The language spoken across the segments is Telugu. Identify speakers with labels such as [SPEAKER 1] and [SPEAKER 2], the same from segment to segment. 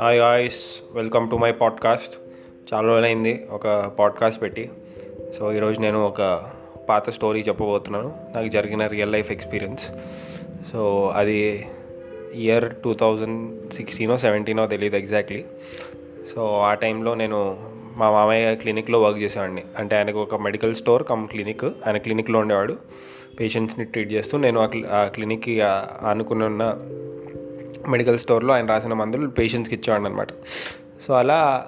[SPEAKER 1] Hi guys welcome to my podcast చాలా రోజులైంది ఒక పాడ్కాస్ట్ పెట్టి. సో ఈరోజు నేను ఒక పాత స్టోరీ చెప్పబోతున్నాను. నాకు జరిగిన రియల్ లైఫ్ ఎక్స్పీరియన్స్ సో అది ఇయర్ టూ థౌజండ్ సిక్స్టీనో సెవెంటీనో తెలియదు ఎగ్జాక్ట్లీ సో ఆ టైంలో నేను మా మామయ్య క్లినిక్లో వర్క్ చేసేవాడిని. అంటే ఆయనకు ఒక మెడికల్ స్టోర్ కమ్ క్లినిక్ ఆయన క్లినిక్లో ఉండేవాడు. పేషెంట్స్ని ట్రీట్ చేస్తూ నేను ఆ క్లినిక్కి అనుకున్న మెడికల్ స్టోర్లో ఆయన రాసిన మందులు పేషెంట్స్కి ఇచ్చేవాడిని అనమాట సో అలా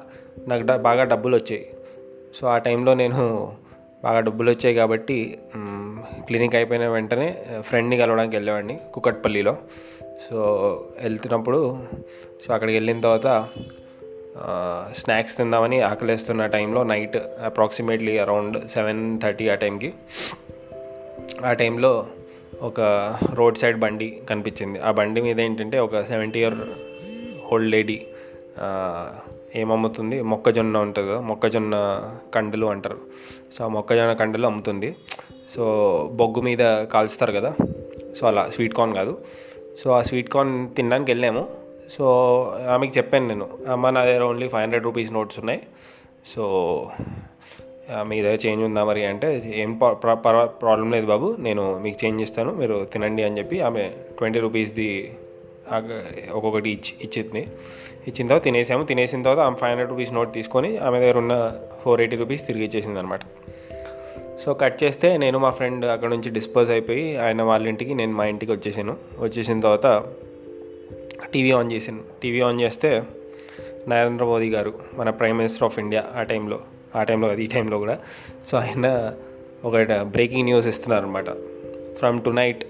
[SPEAKER 1] నాకు బాగా డబ్బులు వచ్చాయి. సో ఆ టైంలో నేను బాగా డబ్బులు వచ్చాయి కాబట్టి క్లినిక్ అయిపోయిన వెంటనే ఫ్రెండ్ని కలవడానికి వెళ్ళేవాడిని కుకట్పల్లిలో. సో వెళ్తున్నప్పుడు సో అక్కడికి వెళ్ళిన తర్వాత స్నాక్స్ తిందామని ఆకలిస్తున్న టైంలో night approximately around seven thirty ఆ టైంకి ఆ టైంలో ఒక రోడ్ సైడ్ బండి కనిపించింది. ఆ బండి మీద ఏంటంటే ఒక సెవెంటీ ఇయర్ ఓల్డ్ లేడీ ఏమమ్ముతుంది? మొక్కజొన్న ఉంటుంది కదా మొక్కజొన్న కండలు అంటారు. సో ఆ మొక్కజొన్న కండలు అమ్ముతుంది. సో బొగ్గు మీద కాల్చుతారు కదా? సో అలా స్వీట్ కార్న్ కాదు. సో ఆ స్వీట్ కార్న్ తినడానికి వెళ్ళాము. సో ఆమెకి చెప్పాను నేను అమ్మ నా దగ్గర only five hundred rupees notes ఉన్నాయి. సో మీ దగ్గర చేంజ్ ఉందా మరి అంటే ఏం ప్రాబ్లం లేదు బాబు. నేను మీకు చేంజ్ ఇస్తాను మీరు తినండి అని చెప్పి ఆమె ట్వంటీ రూపీస్ది ఒక్కొక్కటి ఇచ్చి ఇచ్చింది. ఇచ్చిన తర్వాత తినేసాము. తినేసిన తర్వాత ఆమె ఫైవ్ హండ్రెడ్ రూపీస్ నోట్ తీసుకొని ఆమె దగ్గర ఉన్న ఫోర్ ఎయిటీ రూపీస్ తిరిగి ఇచ్చేసింది అనమాట సో కట్ చేస్తే నేను మా ఫ్రెండ్ అక్కడ నుంచి డిస్పోజ్ అయిపోయి ఆయన వాళ్ళ ఇంటికి నేను మా ఇంటికి వచ్చేసాను. వచ్చేసిన తర్వాత టీవీ ఆన్ చేసాను టీవీ ఆన్ చేస్తే నరేంద్ర మోదీ గారు మన ప్రైమ్ మినిస్టర్ ఆఫ్ ఇండియా ఆ టైంలో ఆ టైంలో ఈ టైంలో కూడా. సో ఆయన ఒక బ్రేకింగ్ న్యూస్ ఇస్తున్నారు అనమాట from tonight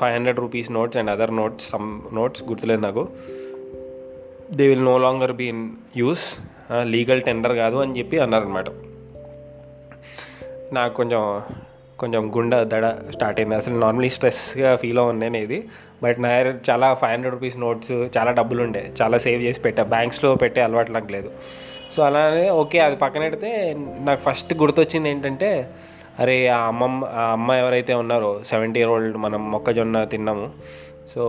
[SPEAKER 1] five hundred rupees notes and other notes some notes గుర్తులేదు నాకు. They will no longer be in use legal tender కాదు అని చెప్పి అన్నారనమాట నాకు కొంచెం కొంచెం గుండె దడ స్టార్ట్ అయింది. అసలు నార్మలీ స్ట్రెస్గా ఫీల్ అవ్వను ఇది బట్ నా చాలా ఫైవ్ హండ్రెడ్ రూపీస్ నోట్స్ చాలా డబ్బులు ఉండే. చాలా సేవ్ చేసి పెట్టా. బ్యాంక్స్లో పెట్టే అలవాటు నాకు లేదు. సో అలానే ఓకే అది పక్కన పెడితే నాకు ఫస్ట్ గుర్తొచ్చింది ఏంటంటే అరే ఆ అమ్మమ్మ ఆ అమ్మ ఎవరైతే ఉన్నారో సెవెంటీ ఇయర్ ఓల్డ్ మనం మొక్కజొన్న తిన్నాము. సో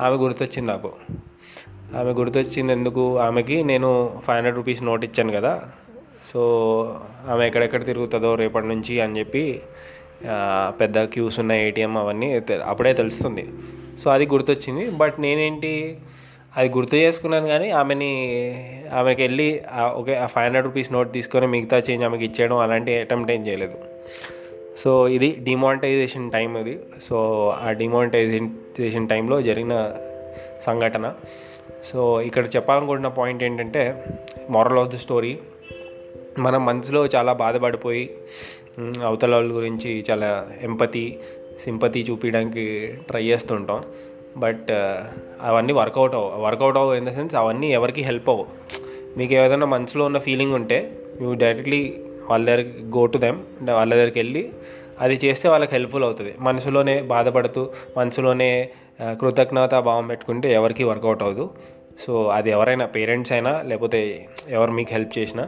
[SPEAKER 1] ఆమె గుర్తొచ్చింది నాకు. ఆమె గుర్తొచ్చింది ఎందుకు? ఆమెకి నేను ఫైవ్ హండ్రెడ్ రూపీస్ నోట్ ఇచ్చాను కదా. సో ఆమె ఎక్కడెక్కడ తిరుగుతుందో రేపటి నుంచి అని చెప్పి పెద్ద క్యూస్ ఉన్న ఏటీఎం అవన్నీ అప్పుడే తెలుస్తుంది. సో అది గుర్తొచ్చింది. బట్ నేనేంటి అది గుర్తు చేసుకున్నాను కానీ ఆమెని ఆమెకి వెళ్ళి ఓకే ఆ ఫైవ్ హండ్రెడ్ రూపీస్ నోట్ తీసుకొని మిగతా చేంజ్ ఆమెకి ఇచ్చేయడం అలాంటి అటెంప్ట్ ఏం చేయలేదు. సో ఇది డిమానిటైజేషన్ టైం ఇది. సో ఆ డిమానిటైజేషన్ టైంలో జరిగిన సంఘటన. సో ఇక్కడ చెప్పాలనుకుంటున్న పాయింట్ ఏంటంటే మారల్ ఆఫ్ ద స్టోరీ మనం మనసులో చాలా బాధపడిపోయి అవతల వాళ్ళ గురించి చాలా ఎంపతి సింపతి చూపించడానికి ట్రై చేస్తుంటాం. బట్ uh, అవన్నీ వర్కౌట్ అవ్వ వర్కౌట్ అవ్వవు ఇన్ ద సెన్స్ అవన్నీ ఎవరికి హెల్ప్ అవ్వవు. మీకు ఏదైనా మనసులో ఉన్న ఫీలింగ్ ఉంటే యూ డైరెక్ట్లీ వాళ్ళ దగ్గరికి గో టు దెమ్ వాళ్ళ దగ్గరికి వెళ్ళి అది చేస్తే వాళ్ళకి హెల్ప్ఫుల్ అవుతుంది. మనసులోనే బాధపడుతూ మనసులోనే కృతజ్ఞత భావం పెట్టుకుంటే ఎవరికి వర్కౌట్ అవ్వదు. సో అది ఎవరైనా పేరెంట్స్ అయినా లేకపోతే ఎవరు మీకు హెల్ప్ చేసినా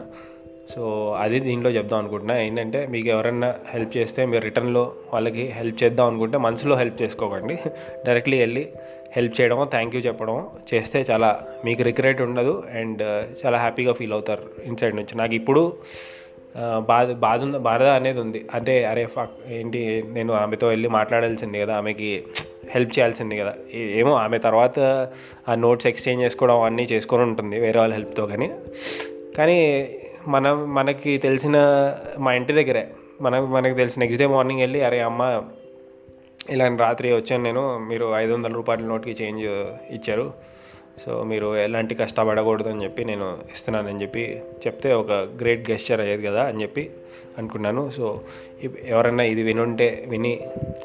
[SPEAKER 1] సో అది దీంట్లో చెప్దాం అనుకుంటున్నా. ఏంటంటే మీకు ఎవరన్నా హెల్ప్ చేస్తే మీరు రిటర్న్లో వాళ్ళకి హెల్ప్ చేద్దాం అనుకుంటే మనసులో హెల్ప్ చేసుకోకండి. డైరెక్ట్లీ వెళ్ళి హెల్ప్ చేయడం థ్యాంక్ యూ చెప్పడం చేస్తే చాలా మీకు రిగ్రెట్ ఉండదు అండ్ చాలా హ్యాపీగా ఫీల్ అవుతారు ఇన్సైడ్ నుంచి. నాకు ఇప్పుడు బాధ బాధ ఉంది బాధ అనేది ఉంది. అంటే అరే ఫక్ ఏంటి నేను ఆమెతో వెళ్ళి మాట్లాడాల్సింది కదా ఆమెకి హెల్ప్ చేయాల్సింది కదా. ఏమో ఆమె తర్వాత ఆ నోట్స్ ఎక్స్చేంజ్ చేసుకోవడం అన్నీ చేసుకొని ఉంటుంది వేరే వాళ్ళ హెల్ప్తో కానీ. కానీ మనం మనకి తెలిసిన మా ఇంటి దగ్గరే. మనకు మనకి తెలిసిన నెక్స్ట్ డే మార్నింగ్ వెళ్ళి అరే అమ్మ ఇలా రాత్రి వచ్చాను నేను మీరు ఐదు వందల రూపాయల నోట్కి చేంజ్ ఇచ్చారు. సో మీరు ఎలాంటి కష్టపడకూడదు అని చెప్పి నేను ఇస్తున్నానని చెప్పి చెప్తే ఒక గ్రేట్ గెస్చర్ అయ్యేది కదా అని చెప్పి అనుకున్నాను. సో ఎవరైనా ఇది వినుంటే విని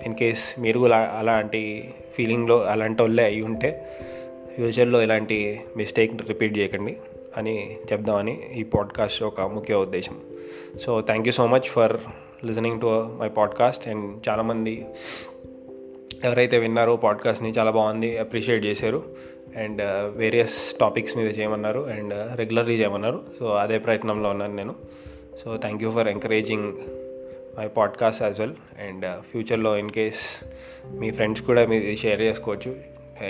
[SPEAKER 1] ఇన్ కేస్ మీరు అలాంటి ఫీలింగ్లో అలాంటి వాళ్ళే అయి ఉంటే ఫ్యూచర్లో ఇలాంటి మిస్టేక్ రిపీట్ చేయకండి. అని చెప్దామని ఈ పాడ్కాస్ట్ ఒక ముఖ్య ఉద్దేశం. So thank you so much for listening to my podcast and చాలామంది ఎవరైతే విన్నారో పాడ్కాస్ట్ని చాలా బాగుంది అప్రిషియేట్ చేశారు. అండ్ వేరియస్ టాపిక్స్ మీద చేయమన్నారు అండ్ రెగ్యులర్లీ uh, చేయమన్నారు. సో అదే ప్రయత్నంలో ఉన్నాను నేను. So thank you for encouraging my podcast as well and ఫ్యూచర్లో ఇన్ కేస్ మీ ఫ్రెండ్స్ కూడా మీరు షేర్ చేసుకోవచ్చు.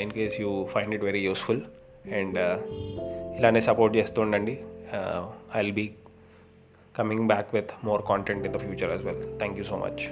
[SPEAKER 1] In case you find it very useful and ఇలానే సపోర్ట్ చేస్తూ ఉండండి. I will be coming back with more content in the future as well thank you so much